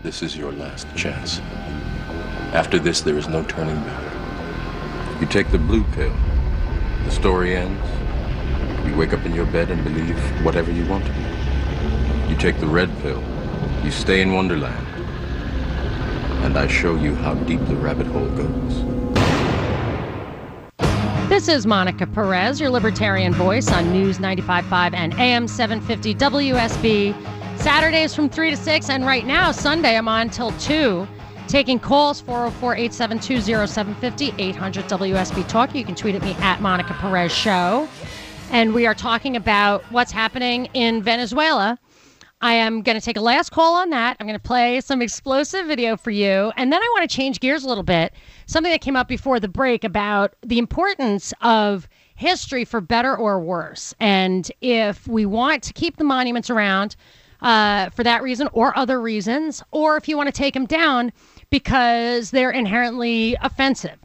This is your last chance. After this, there is no turning back. You take the blue pill. The story ends. You wake up in your bed and believe whatever you want to believe. You take the red pill. You stay in Wonderland. And I show you how deep the rabbit hole goes. This is Monica Perez, your libertarian voice on News 95.5 and AM 750 WSB. Saturdays from 3 to 6, and right now, Sunday, I'm on till 2. Taking calls 404 872 0750 800 WSB Talk. You can tweet at me at Monica Perez Show. And we are talking about what's happening in Venezuela. I am going to take a last call on that. I'm going to play some explosive video for you. And then I want to change gears a little bit. Something that came up before the break about the importance of history for better or worse. And if we want to keep the monuments around uh, for that reason or other reasons, or if you want to take them down because they're inherently offensive.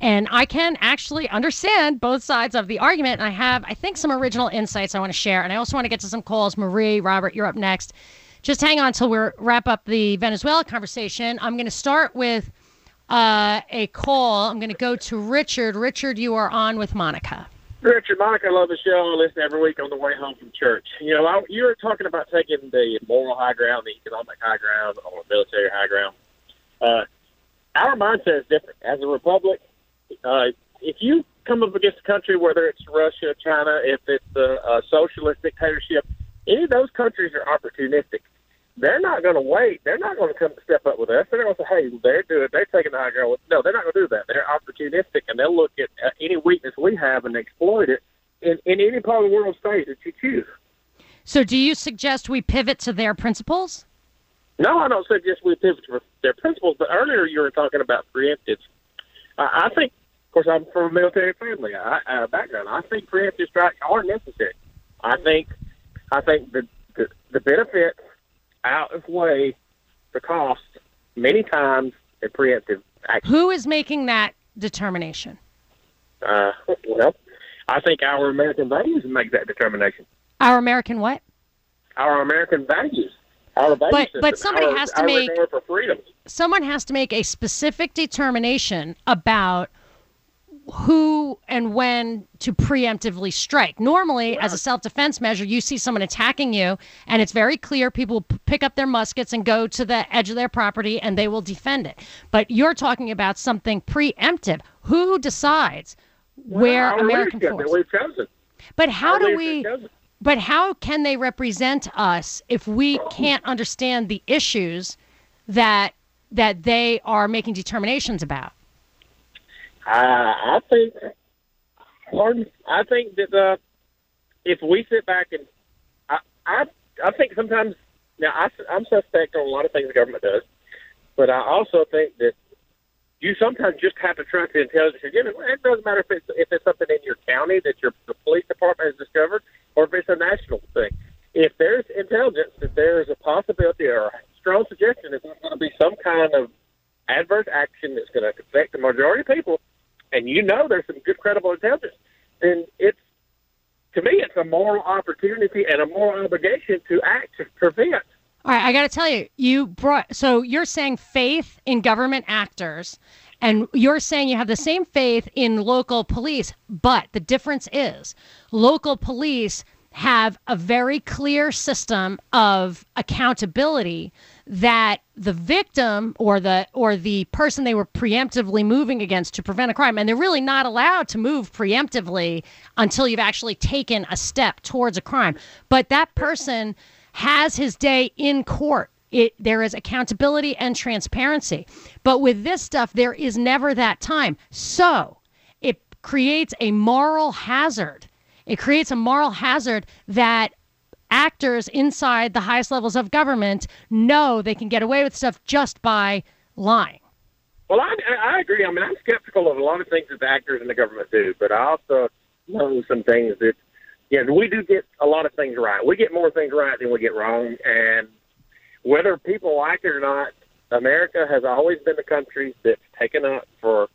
And I can actually understand both sides of the argument. And I have, I think, some original insights I want to share. And I also want to get to some calls. Marie, Robert, you're up next. Just hang on until we wrap up the Venezuela conversation. I'm going to start with uh, a call. I'm going to go to Richard. Richard, you are on with Monica. Richard, Monica, I love the show. I listen every week on the way home from church. You know, I, you were talking about taking the moral high ground, the economic high ground, or military high ground. Uh, our mindset is different. As a republic, uh, if you come up against a country, whether it's Russia, China, if it's a, a socialist dictatorship, any of those countries are opportunistic. They're not going to wait. They're not going to come step up with us. They're going to say, "Hey, they're doing. They're taking the high ground." No, they're not going to do that. They're opportunistic, and they'll look at uh, any weakness we have and exploit it in, in any part of the world state that you choose. So, do you suggest we pivot to their principles? No, I don't suggest we pivot to their principles. But earlier, you were talking about preemptive. Uh, I think of course, I'm from a military family I, uh, background. I think preemptive strikes are necessary. I think, I think the the, the benefits outweigh of way, the cost many times in preemptive action. Who is making that determination? Uh, well, I think our American values make that determination. Our American what? Our American values. Our value but system, but somebody our, has to make for freedom. someone has to make a specific determination about who and when to preemptively strike. Normally, as a self defense measure, you see someone attacking you, and it's very clear people pick up their muskets and go to the edge of their property and they will defend it. But you're talking about something preemptive. Who decides where American leadership that forces? we've. But how do we? But how can they represent us if we can't understand the issues that that they are making determinations about? I, think, pardon, I think that uh, if we sit back and I, I, I think sometimes now I, I'm suspect on a lot of things the government does, but I also think that you sometimes just have to trust the intelligence you're given. It doesn't matter if it's if it's something in your county that your the police department has discovered, or if it's a national thing. If there's intelligence that there is a possibility or a strong suggestion that there's going to be some kind of adverse action that's going to affect the majority of people, and you know there's some good credible intelligence, then it's to me it's a moral opportunity and a moral obligation to act to prevent. All right, I got to tell you, you brought so you're saying faith in government actors and you're saying you have the same faith in local police, but the difference is local police have a very clear system of accountability that the victim or the or the person they were preemptively moving against to prevent a crime and they're really not allowed to move preemptively until you've actually taken a step towards a crime. But that person has his day in court. It there is accountability and transparency. But with this stuff there is never that time. So it creates a moral hazard it creates a moral hazard that actors inside the highest levels of government know they can get away with stuff just by lying. Well, I, I agree. I mean, I'm skeptical of a lot of things that the actors in the government do, but I also know some things that, yeah, we do get a lot of things right. We get more things right than we get wrong, and whether people like it or not, America has always been the country that's taken up for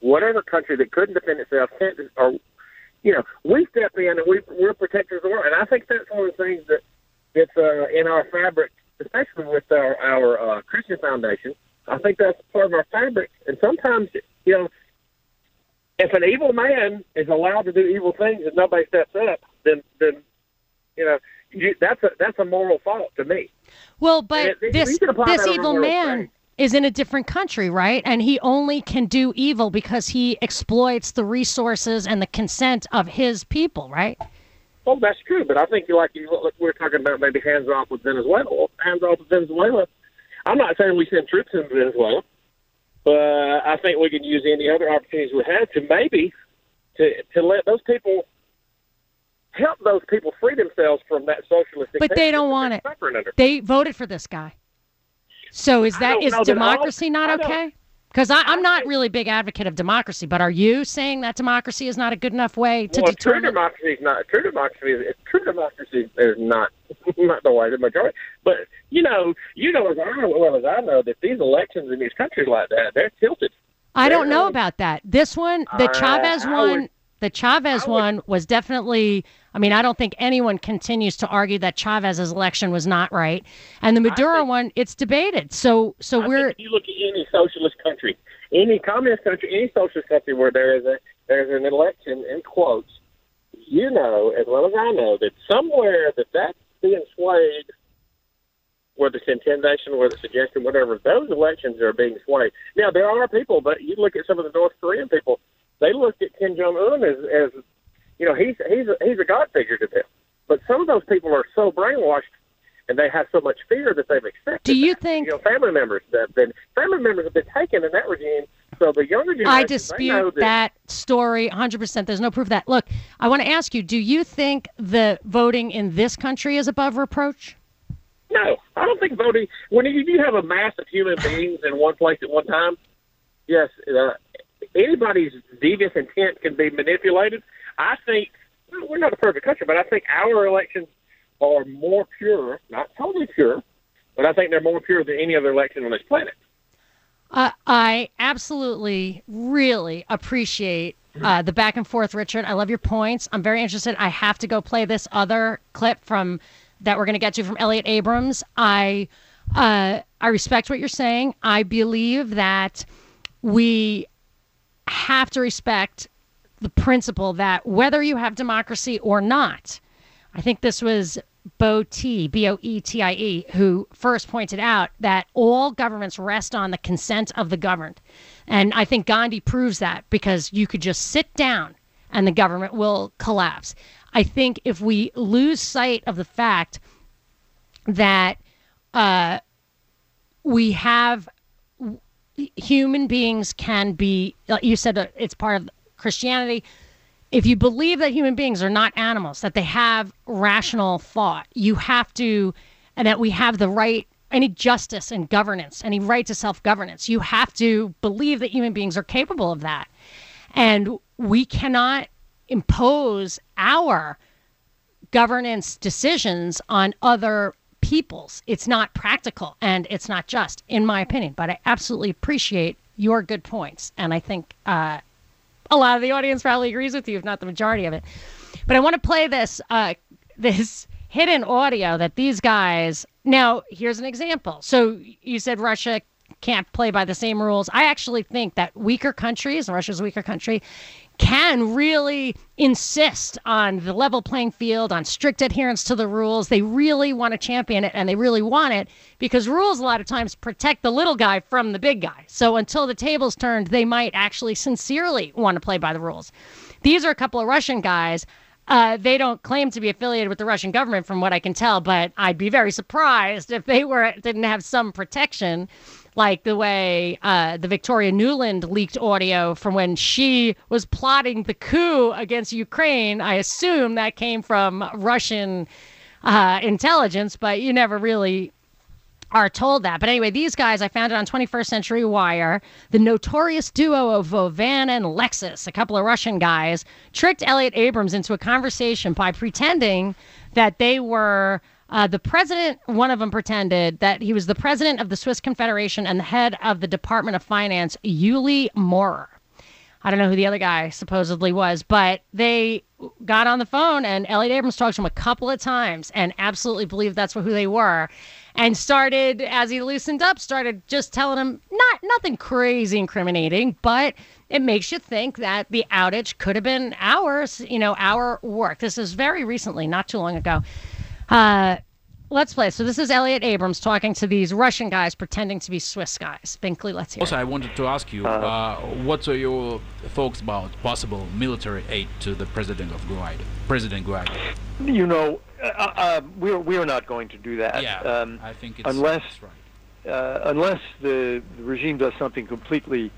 whatever country that couldn't defend itself or you know, we step in and we we're protectors of the world, and I think that's one of the things that that's uh, in our fabric especially with our our uh, Christian foundation. I think that's part of our fabric. And sometimes, you know, if an evil man is allowed to do evil things and nobody steps up, then then you know you, that's a that's a moral fault to me. Well, but it, this this evil man is in a different country, right? And he only can do evil because he exploits the resources and the consent of his people, right? Well, that's true, but I think like you look, we're talking about maybe hands off with Venezuela. Hands off with Venezuela. I'm not saying we send troops into Venezuela, but I think we can use any other opportunities we have to maybe to to let those people help those people free themselves from that socialist. But they don't want it. They voted for this guy. So is that is democracy not okay? Because I'm not really a big advocate of democracy, but are you saying that democracy is not a good enough way to well, determine? True democracy is not true democracy. Is, true democracy is not not the way the majority. But you know, you know as well as I know that these elections in these countries like that, they're tilted. I don't know about that. This one, the Chavez one, would, the Chavez would, one was definitely I mean, I don't think anyone continues to argue that Chavez's election was not right, and the Maduro think, one, it's debated. So, so I we're. if you look at any socialist country, any communist country, any socialist country where there is a there's an election in quotes, you know as well as I know that somewhere that that's being swayed, whether it's intimidation, whether it's suggestion, whatever, those elections are being swayed. Now there are people, but you look at some of the North Korean people, they looked at Kim Jong Un as as you know, he's he's a, he's a god figure to them. But some of those people are so brainwashed and they have so much fear that they've accepted. Do you that. think you know family members that have been family members have been taken in that regime? So the younger generation, I dispute that, that story 100%. There's no proof of that. Look, I want to ask you: Do you think the voting in this country is above reproach? No, I don't think voting. When you have a mass of human beings in one place at one time, yes, uh, anybody's devious intent can be manipulated. I think we're not a perfect country, but I think our elections are more pure, not totally pure, but I think they're more pure than any other election on this planet. Uh, I absolutely, really appreciate uh, the back and forth, Richard. I love your points. I'm very interested. I have to go play this other clip from that we're going to get to from Elliott Abrams. I uh, I respect what you're saying. I believe that we have to respect the principle that whether you have democracy or not, I think this was Boétie, B O E T I E, who first pointed out that all governments rest on the consent of the governed. And I think Gandhi proves that because you could just sit down and the government will collapse. I think if we lose sight of the fact that uh, we have human beings can be, you said it's part of Christianity, if you believe that human beings are not animals, that they have rational thought, you have to, and that we have the right, any justice and governance, any right to self governance, you have to believe that human beings are capable of that. And we cannot impose our governance decisions on other peoples. It's not practical and it's not just, in my opinion. But I absolutely appreciate your good points. And I think uh, a lot of the audience probably agrees with you, if not the majority of it. But I want to play this uh, this hidden audio that these guys. Now, here's an example. So you said Russia can't play by the same rules. I actually think that weaker countries, Russia's a weaker country, can really insist on the level playing field, on strict adherence to the rules. They really want to champion it and they really want it because rules a lot of times protect the little guy from the big guy. So until the table's turned, they might actually sincerely want to play by the rules. These are a couple of Russian guys. Uh, they don't claim to be affiliated with the Russian government, from what I can tell, but I'd be very surprised if they were didn't have some protection like the way uh, the Victoria Nuland leaked audio from when she was plotting the coup against Ukraine. I assume that came from Russian uh, intelligence, but you never really are told that. But anyway, these guys, I found it on 21st Century Wire. The notorious duo of Vovan and Lexus, a couple of Russian guys, tricked Elliott Abrams into a conversation by pretending that they were uh, the president, one of them pretended that he was the president of the Swiss Confederation and the head of the Department of Finance, Ueli Maurer. I don't know who the other guy supposedly was, but they got on the phone and Elliott Abrams talked to him a couple of times and absolutely believed that's who they were and started as he loosened up started just telling him not nothing crazy incriminating but it makes you think that the outage could have been ours you know our work this is very recently not too long ago uh, let's play so this is elliott abrams talking to these russian guys pretending to be swiss guys binkley let's hear also it. i wanted to ask you uh, what are your thoughts about possible military aid to the president of guaido president guaido You know, uh, uh, we're we're not going to do that. yeah Um, i think it's unless it's right uh, unless the, the regime does something completely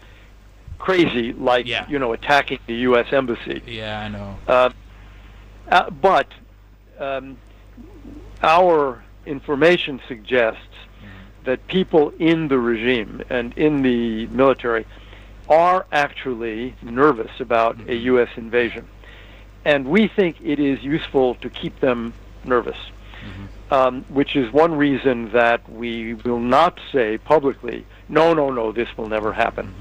crazy, like Yeah. you know, attacking the U.S. embassy. yeah i know Uh, uh, but um, our information suggests mm-hmm. that people in the regime and in the military are actually nervous about a mm-hmm. U.S. invasion. And we think it is useful to keep them nervous, mm-hmm. um, which is one reason that we will not say publicly, no, no, no, this will never happen.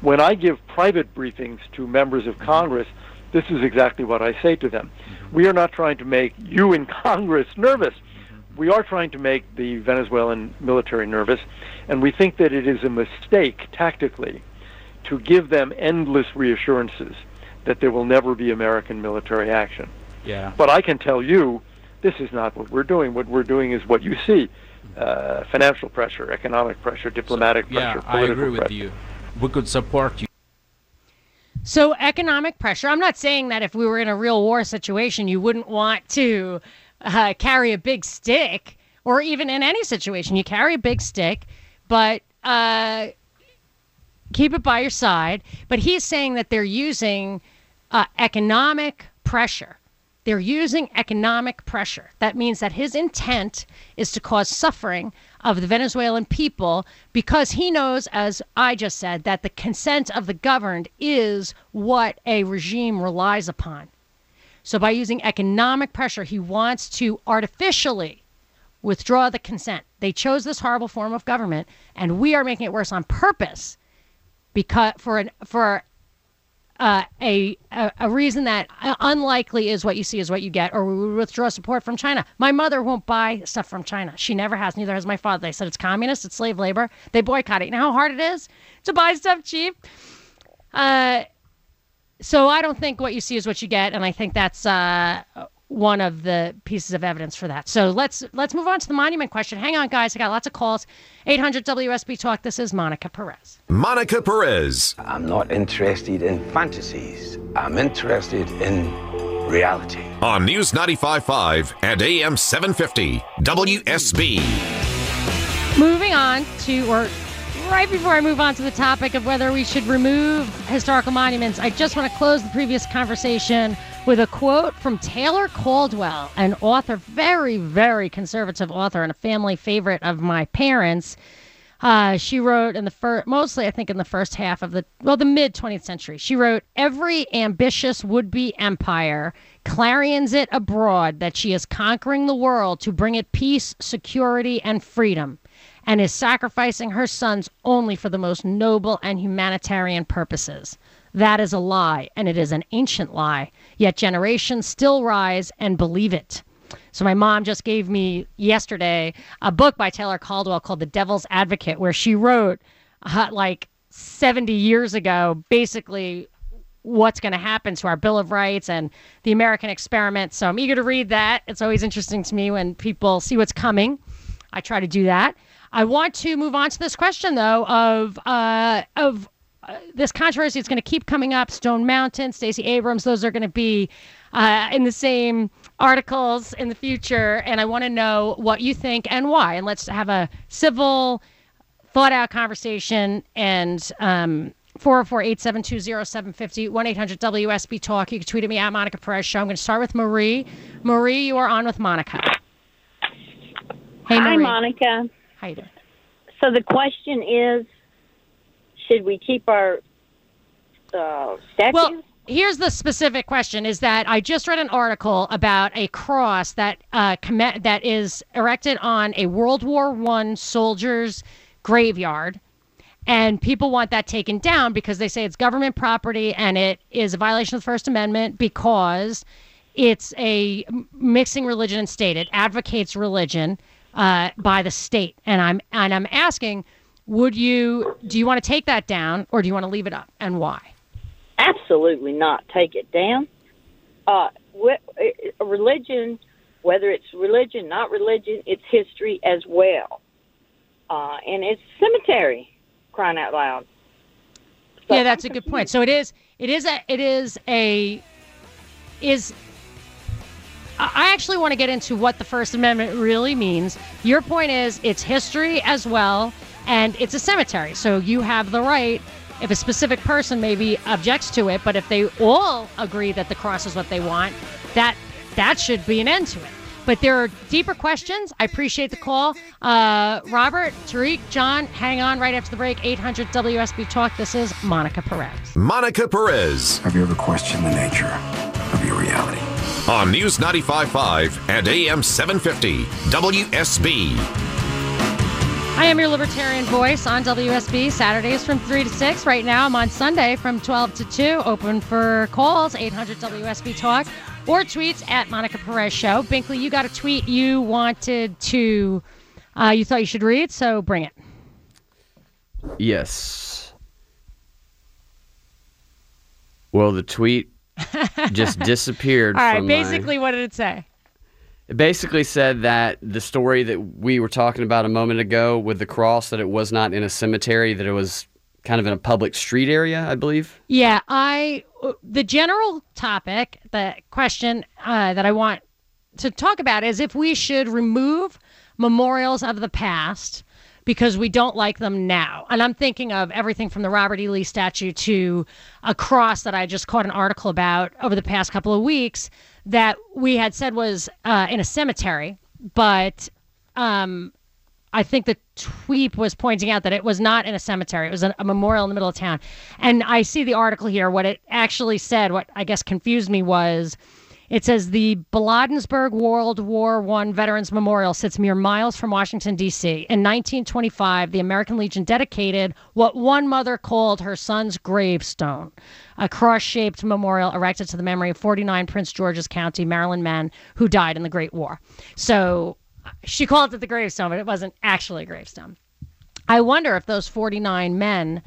When I give private briefings to members of Congress, this is exactly what I say to them. Mm-hmm. We are not trying to make you in Congress nervous. Mm-hmm. We are trying to make the Venezuelan military nervous, and we think that it is a mistake tactically to give them endless reassurances that there will never be American military action. yeah But I can tell you, this is not what we're doing. What we're doing is what you see mm-hmm. uh, financial pressure, economic pressure, diplomatic yeah pressure, i agree with pressure. you we could support you So, economic pressure. I'm not saying that if we were in a real war situation, you wouldn't want to uh, carry a big stick, or even in any situation, you carry a big stick, but uh, keep it by your side. But he's saying that they're using uh, economic pressure. They're using economic pressure. That means that his intent is to cause suffering of the Venezuelan people because he knows, as I just said, that the consent of the governed is what a regime relies upon. So, by using economic pressure, he wants to artificially withdraw the consent. They chose this horrible form of government, and we are making it worse on purpose because for an for uh, a, a a reason that uh, unlikely is what you see is what you get, or we would withdraw support from China. My mother won't buy stuff from China. She never has. Neither has my father. They said it's communist, it's slave labor. They boycott it. You know how hard it is to buy stuff cheap. Uh, so I don't think what you see is what you get, and I think that's uh, one of the pieces of evidence for that. So let's let's move on to the monument question. Hang on, guys. I got lots of calls. 800 WSB Talk. This is Monica Perez. Monica Perez. I'm not interested in fantasies. I'm interested in reality. On News 95.5 and AM 750 WSB. Moving on to, or right before I move on to the topic of whether we should remove historical monuments, I just want to close the previous conversation with a quote from Taylor Caldwell, an author, very, very conservative author, and a family favorite of my parents. Uh, she wrote in the first, mostly I think in the first half of the, well, the mid 20th century. She wrote, Every ambitious would be empire clarions it abroad that she is conquering the world to bring it peace, security, and freedom, and is sacrificing her sons only for the most noble and humanitarian purposes. That is a lie, and it is an ancient lie, yet generations still rise and believe it. So my mom just gave me yesterday a book by Taylor Caldwell called The Devil's Advocate, where she wrote uh, like 70 years ago, basically what's going to happen to our Bill of Rights and the American experiment. So I'm eager to read that. It's always interesting to me when people see what's coming. I try to do that. I want to move on to this question though of uh, of uh, this controversy. is going to keep coming up. Stone Mountain, Stacey Abrams. Those are going to be uh, in the same articles in the future. And I want to know what you think and why. And let's have a civil, thought out conversation. And um, 404 872 0750 1 800 WSB Talk. You can tweet at me at Monica Perez Show. I'm going to start with Marie. Marie, you are on with Monica. Hey, Hi, Marie. Monica. How you doing? So the question is, should we keep our uh, statues? Well, here's the specific question: Is that I just read an article about a cross that uh, comm- that is erected on a World War One soldier's graveyard, And people want that taken down because they say it's government property and it is a violation of the First Amendment because it's a mixing religion and state. It advocates religion uh, by the state. And I'm and I'm asking, would you do you want to take that down or do you want to leave it up and why? Absolutely not. Take it down. Uh, religion, whether it's religion, not religion, it's history as well. Uh, and it's cemetery, crying out loud. So yeah, that's a good point. So it is. It is a. It is a. Is I actually want to get into what the First Amendment really means. Your point is it's history as well, and it's a cemetery. So you have the right, if a specific person maybe objects to it, but if they all agree that the cross is what they want, that that should be an end to it. But there are deeper questions. I appreciate the call. Uh, Robert, Tariq, John, hang on right after the break. 800 WSB Talk. This is Monica Perez. Monica Perez. Have you ever questioned the nature of your reality? on News 95.5 and AM 750 WSB. I am your libertarian voice on WSB Saturdays from 3 to 6. Right now, I'm on Sunday from 12 to 2. Open for calls, 800 WSB Talk, or tweets at Monica Perez Show. Binkley, you got a tweet you wanted to, uh, you thought you should read, so bring it. Yes. Well, the tweet just disappeared. All right. Basically, my... what did it say? It basically said that the story that we were talking about a moment ago with the cross, that it was not in a cemetery, that it was kind of in a public street area, I believe. Yeah, I the general topic, the question uh, that I want to talk about is if we should remove memorials of the past because we don't like them now. And I'm thinking of everything from the Robert E. Lee statue to a cross that I just caught an article about over the past couple of weeks that we had said was uh, in a cemetery, but um, I think the tweet was pointing out that it was not in a cemetery. It was a, a, memorial in the middle of town. And I see the article here. What it actually said, what I guess confused me was it says the Bladensburg World War I Veterans Memorial sits mere miles from Washington, D.C. In 1925, the American Legion dedicated what one mother called her son's gravestone, a cross shaped memorial erected to the memory of 49 Prince George's County, Maryland men who died in the Great War. So she called it the gravestone, but it wasn't actually a gravestone. I wonder if those 49 men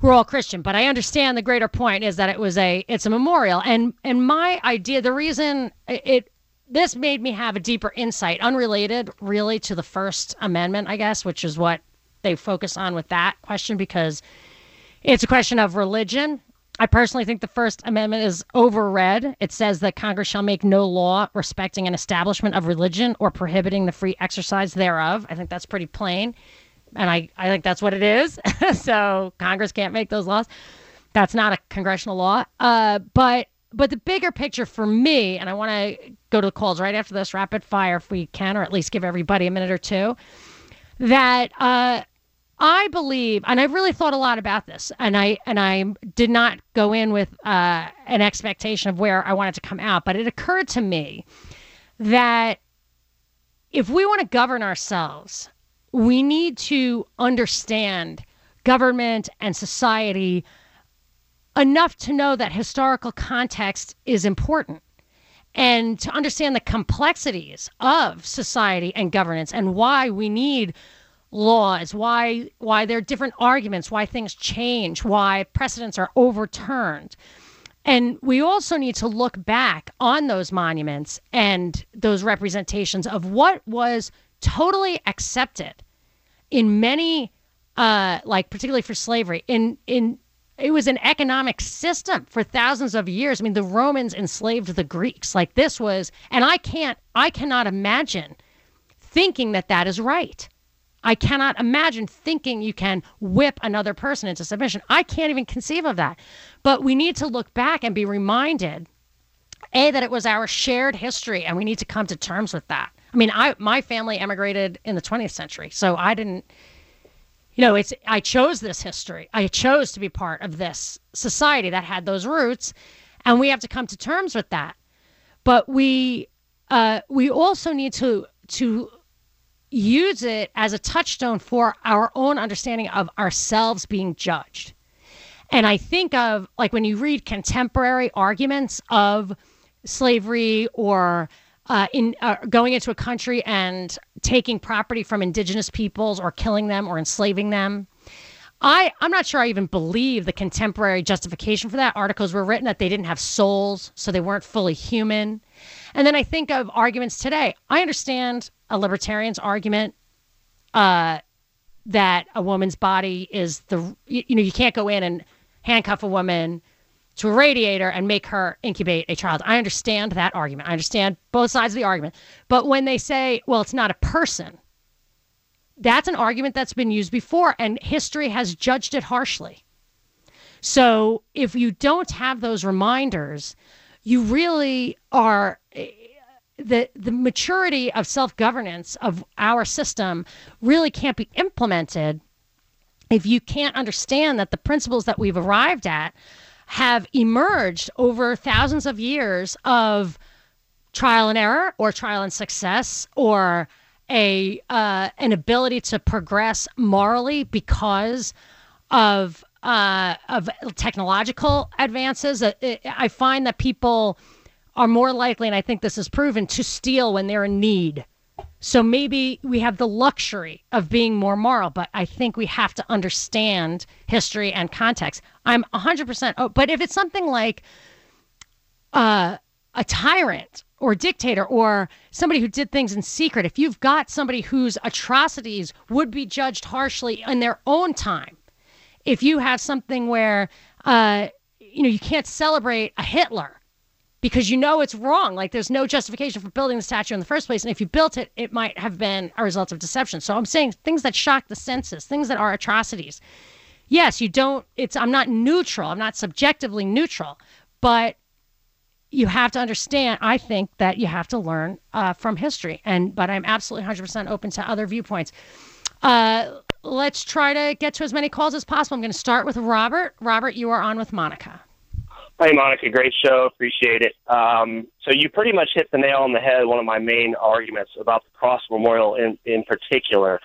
we're all Christian, but I understand the greater point is that it was a it's a memorial, and and my idea, the reason it this made me have a deeper insight, unrelated really to the First Amendment, I guess, which is what they focus on with that question because it's a question of religion. I personally think the First Amendment is overread. It says that Congress shall make no law respecting an establishment of religion or prohibiting the free exercise thereof. I think that's pretty plain and I, I think that's what it is. so Congress can't make those laws. That's not a congressional law. Uh, but but the bigger picture for me, and I want to go to the calls right after this rapid fire if we can, or at least give everybody a minute or two. That uh, I believe, and I've really thought a lot about this, and I and I did not go in with uh, an expectation of where I wanted to come out, but it occurred to me that if we want to govern ourselves we need to understand government and society enough to know that historical context is important and to understand the complexities of society and governance and why we need laws why why there are different arguments why things change why precedents are overturned. And we also need to look back on those monuments and those representations of what was totally accepted in many uh like particularly for slavery in in it was an economic system for thousands of years. I mean, the Romans enslaved the Greeks. Like this was, and I can't, I cannot imagine thinking that that is right. I cannot imagine thinking you can whip another person into submission. I can't even conceive of that. But we need to look back and be reminded, a that it was our shared history, and we need to come to terms with that. I mean, I my family emigrated in the 20th century, so I didn't. You know, it's I chose this history. I chose to be part of this society that had those roots, and we have to come to terms with that. But we uh, we also need to to use it as a touchstone for our own understanding of ourselves being judged. And I think of like when you read contemporary arguments of slavery or uh, in uh, going into a country and taking property from indigenous peoples or killing them or enslaving them. I, I'm not sure I even believe the contemporary justification for that. Articles were written that they didn't have souls, so they weren't fully human. And then I think of arguments today. I understand a libertarian's argument uh, that a woman's body is the, you, you know, you can't go in and handcuff a woman to a radiator and make her incubate a child. I understand that argument. I understand both sides of the argument. But when they say, well, it's not a person, that's an argument that's been used before, and history has judged it harshly. So if you don't have those reminders, you really are eh, the the maturity of self-governance of our system really can't be implemented if you can't understand that the principles that we've arrived at have emerged over thousands of years of trial and error or trial and success or a uh, an ability to progress morally because of uh, of technological advances. Uh, I find that people are more likely, and I think this is proven, to steal when they're in need. So maybe we have the luxury of being more moral, but I think we have to understand history and context. I'm 100%. Oh, but if it's something like uh, a tyrant or dictator or somebody who did things in secret, if you've got somebody whose atrocities would be judged harshly in their own time, if you have something where uh, you know you can't celebrate a Hitler because you know it's wrong. Like there's no justification for building the statue in the first place. And if you built it, it might have been a result of deception. So I'm saying things that shock the senses, things that are atrocities. Yes, you don't, it's, I'm not neutral. I'm not subjectively neutral, but you have to understand, I think that you have to learn uh, from history. And, but I'm absolutely 100% open to other viewpoints. Uh, let's try to get to as many calls as possible. I'm going to start with Robert. Robert, you are on with Monica. Hi, Monica. Great show. Appreciate it. Um, so you pretty much hit the nail on the head. One of my main arguments about the Cross Memorial in, in particular,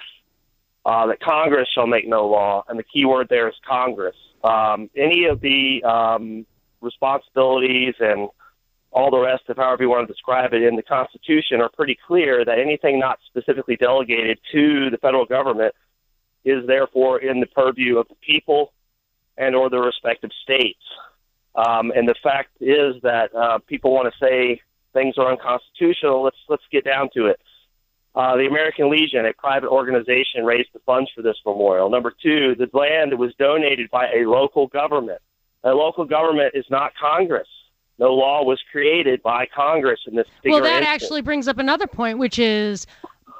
uh, that Congress shall make no law, and the key word there is Congress. Um, any of the um, responsibilities and all the rest of however you want to describe it in the Constitution are pretty clear that anything not specifically delegated to the federal government is therefore in the purview of the people and or the respective states. Um, and the fact is that uh, people want to say things are unconstitutional. Let's let's get down to it. Uh, the American Legion, a private organization, raised the funds for this memorial. Number two, the land was donated by a local government. A local government is not Congress. No law was created by Congress in this Well, that instance. actually brings up another point, which is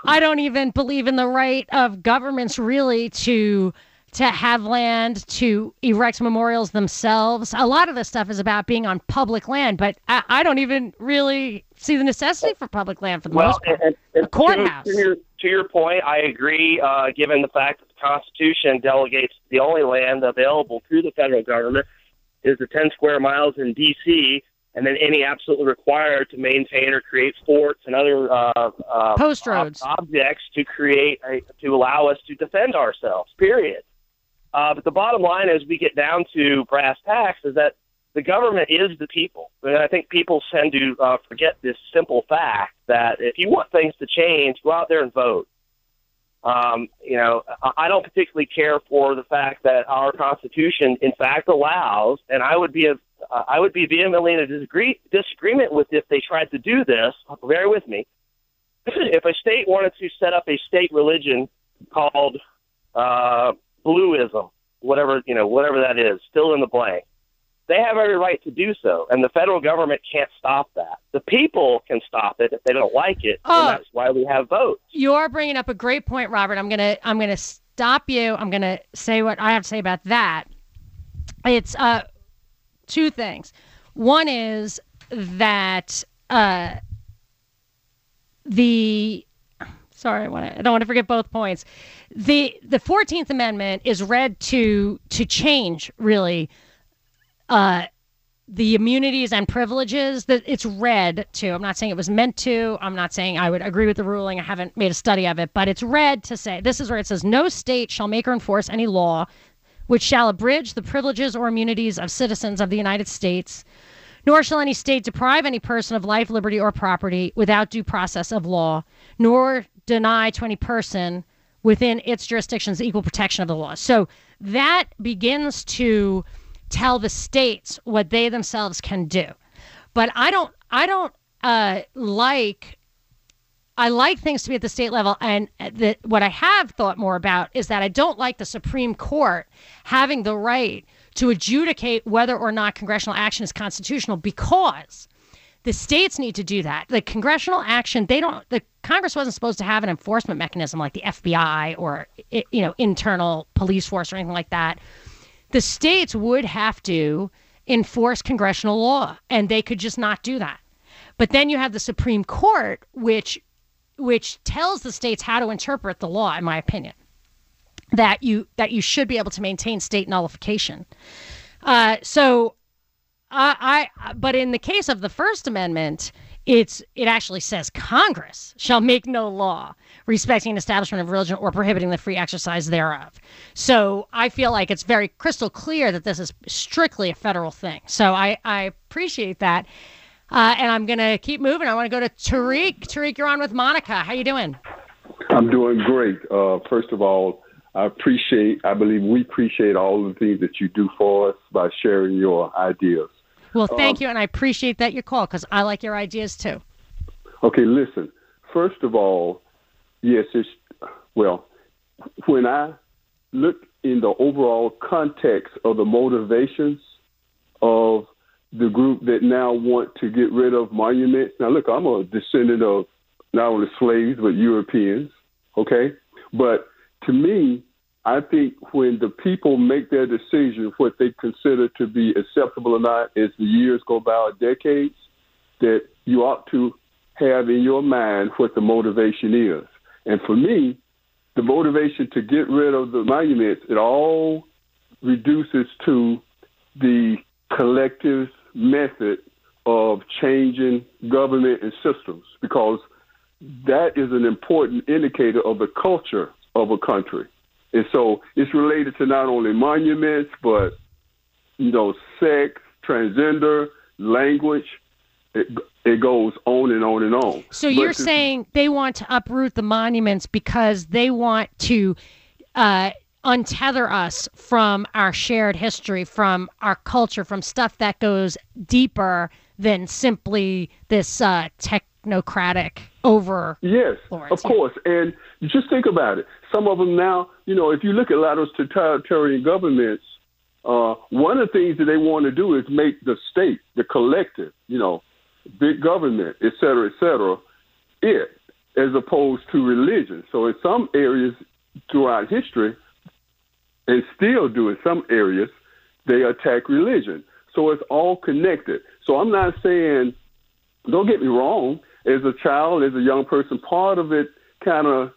I don't even believe in the right of governments really to to have land, to erect memorials themselves. A lot of this stuff is about being on public land, but I, I don't even really see the necessity for public land for the well, most part. And, and a courthouse. To, to, your, to your point, I agree, uh, given the fact that the Constitution delegates the only land available to the federal government is the 10 square miles in D.C., and then any absolutely required to maintain or create forts and other uh, uh, post roads ob- objects to create a, to allow us to defend ourselves. Period. Uh, but the bottom line, as we get down to brass tacks, is that the government is the people. And I think people tend to uh, forget this simple fact that if you want things to change, go out there and vote. Um, you know, I don't particularly care for the fact that our Constitution, in fact, allows, and I would be a, uh, I would be vehemently in a disagree, disagreement with if they tried to do this. Bear with me. if a state wanted to set up a state religion called uh, bluism, whatever you know, whatever that is, still in the blank. They have every right to do so, and the federal government can't stop that. The people can stop it if they don't like it, oh, and that's why we have votes. You are bringing up a great point, Robert. I'm gonna I'm gonna stop you. I'm gonna say what I have to say about that. It's uh, two things. One is that uh, the sorry, I, want to, I don't want to forget both points. The the Fourteenth Amendment is read to to change really uh, the immunities and privileges that it's read to. I'm not saying it was meant to. I'm not saying I would agree with the ruling. I haven't made a study of it, but it's read to say this is where it says no state shall make or enforce any law which shall abridge the privileges or immunities of citizens of the United States, nor shall any state deprive any person of life, liberty, or property without due process of law, nor deny to any person within its jurisdictions equal protection of the law. So that begins to tell the states what they themselves can do. But I don't I don't uh, like I like things to be at the state level, and the, what I have thought more about is that I don't like the Supreme Court having the right to adjudicate whether or not congressional action is constitutional because the states need to do that. The congressional action, they don't. The Congress wasn't supposed to have an enforcement mechanism like the FBI or you know internal police force or anything like that. The states would have to enforce congressional law, and they could just not do that. But then you have the Supreme Court, which which tells the states how to interpret the law, in my opinion. That you that you should be able to maintain state nullification. Uh, so, I, I but in the case of the First Amendment, it's it actually says Congress shall make no law respecting an establishment of religion or prohibiting the free exercise thereof. So I feel like it's very crystal clear that this is strictly a federal thing. So I, I appreciate that. Uh, and I'm to keep moving. I want to go to Tariq. Tariq, you're on with Monica. How you doing? I'm doing great. Uh, first of all, I appreciate, I believe we appreciate all the things that you do for us by sharing your ideas. Well, thank um, you, and I appreciate that you call because I like your ideas too. Okay, listen. First of all, yes, it's well. When I look in the overall context of the motivations of the group that now want to get rid of monuments. Now, look, I'm a descendant of not only slaves, but Europeans, okay? But to me, I think when the people make their decision, what they consider to be acceptable or not, as the years go by, or decades, that you ought to have in your mind what the motivation is. And for me, the motivation to get rid of the monuments, it all reduces to the collective method of changing government and systems because that is an important indicator of the culture of a country. And so it's related to not only monuments, but, you know, sex, transgender, language. It, it goes on and on and on. So you're to, saying they want to uproot the monuments because they want to uh, untether us from our shared history, from our culture, from stuff that goes deeper than simply this uh, technocratic over. Yes, of course. And just think about it. Some of them now, you know, if you look at a lot of those totalitarian governments, uh, one of the things that they want to do is make the state, the collective, you know, big government, et cetera, et cetera, it, as opposed to religion. So in some areas throughout history, and still do in some areas, they attack religion. So it's all connected. So I'm not saying, don't get me wrong, as a child, as a young person, part of it kind of,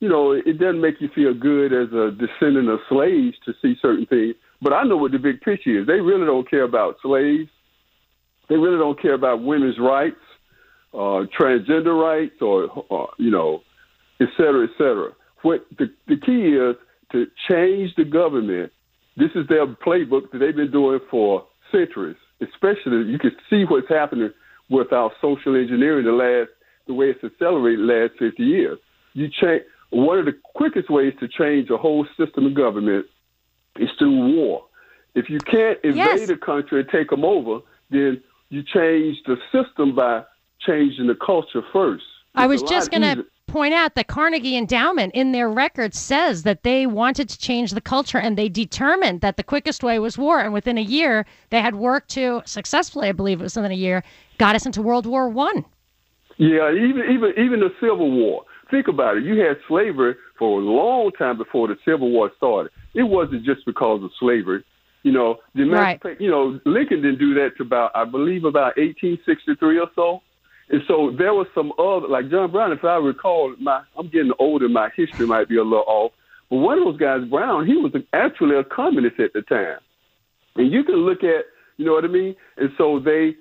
you know, it doesn't make you feel good as a descendant of slaves to see certain things. But I know what the big picture is. They really don't care about slaves. They really don't care about women's rights, uh, transgender rights, or, or you know, et cetera, et cetera. What the, the key is to change the government. This is their playbook that they've been doing for centuries. Especially, you can see what's happening with our social engineering the last the way it's accelerated the last 50 years. You change one of the quickest ways to change a whole system of government is through war. If you can't invade yes. a country and take them over, then you change the system by changing the culture first. It's I was just going to point out that Carnegie Endowment in their record says that they wanted to change the culture and they determined that the quickest way was war. And within a year, they had worked to successfully, I believe it was within a year, got us into World War One. Yeah, even even even the Civil War. Think about it. You had slavery for a long time before the Civil War started. It wasn't just because of slavery. You know, the right. you know, Lincoln didn't do that to about I believe about 1863 or so. And so there was some other, like John Brown, if I recall, my I'm getting older, my history might be a little off. But one of those guys, Brown, he was actually a communist at the time. And you can look at, You know what I mean? And so they,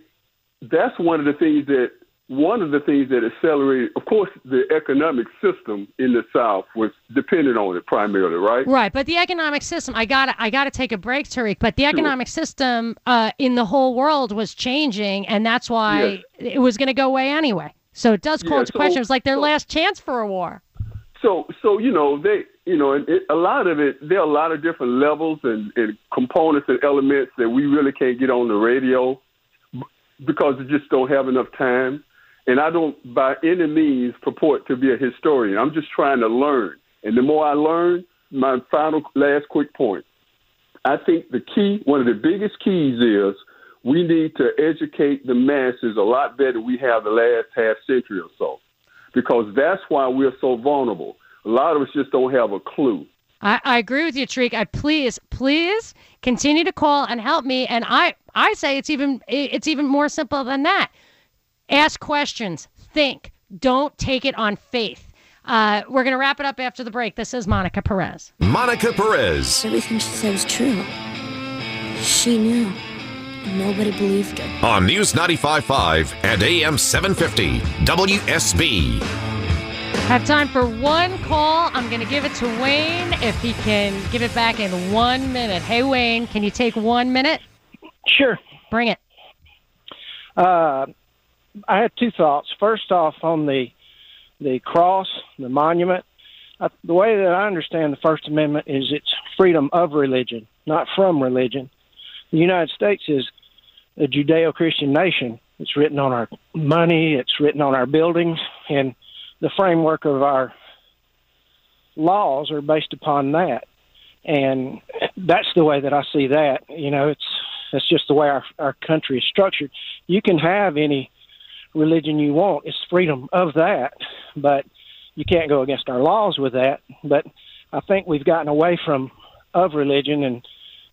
that's one of the things that one of the things that accelerated, of course, the economic system in the South was dependent on it primarily, right? Right, but the economic system, I got I got to take a break, Tariq. But the economic system uh, in the whole world was changing, and that's why Yes. it was going to go away anyway. So it does call Yeah, into so- question. It was like their so- last chance for a war. So, so you know, they, you know, and it, a lot of it, there are a lot of different levels and, and components and elements that we really can't get on the radio because we just don't have enough time. And I don't, by any means, purport to be a historian. I'm just trying to learn. And the more I learn, my final, last quick point. I think the key, one of the biggest keys is we need to educate the masses a lot better we have the last half century or so, because that's why we're so vulnerable. A lot of us just don't have a clue. I, I agree with you, Tariq. I please, please continue to call and help me. And I, I say it's even it's even more simple than that. Ask questions, think, don't take it on faith. Uh, we're going to wrap it up after the break. This is Monica Perez. Monica Perez. Everything she said was true. She knew. Nobody believed her. On News 95.5 and AM 750 WSB. Have time for one call. I'm going to give it to Wayne if he can give it back in one minute. Hey, Wayne, can you take one minute? Sure. Bring it. Uh, I had two thoughts. First off, on the the cross, the monument. I, the way that I understand the First Amendment is it's freedom of religion, not from religion. The United States is a Judeo-Christian nation. It's written on our money. It's written on our buildings, and the framework of our laws are based upon that. And that's the way that I see that. You know, it's that's just the way our our country is structured. You can have any religion you want. It's freedom of that, but you can't go against our laws with that. But I think we've gotten away from of religion and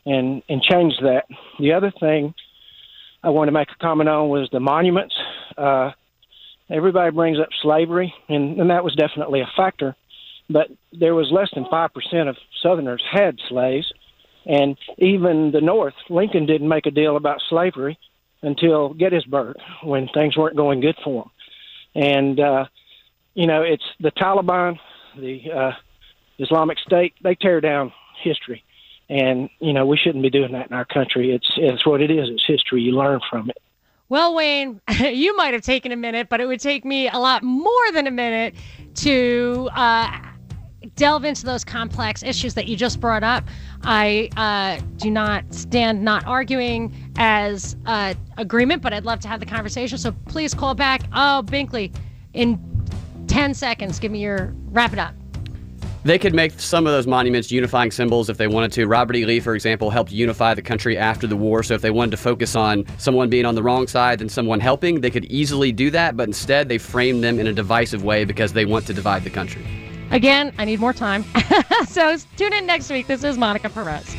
and and changed that. The other thing I want to make a comment on was the monuments. Uh, everybody brings up slavery, and, and that was definitely a factor. But there was less than five percent of Southerners had slaves, and even the North, Lincoln didn't make a deal about slavery until Gettysburg, when things weren't going good for him. And uh, you know, it's the Taliban, the uh, Islamic State. They tear down history, and you know we shouldn't be doing that in our country. It's it's what it is. It's history. You learn from it. Well, Wayne, you might have taken a minute, but it would take me a lot more than a minute to uh, delve into those complex issues that you just brought up. I uh, do not stand not arguing as uh, agreement, but I'd love to have the conversation. So please call back. Oh, Binkley, in 10 seconds, give me your wrap it up. They could make some of those monuments unifying symbols if they wanted to. Robert E. Lee, for example, helped unify the country after the war. So if they wanted to focus on someone being on the wrong side and someone helping, they could easily do that. But instead, they frame them in a divisive way because they want to divide the country. Again, I need more time. so tune in next week. This is Monica Perez.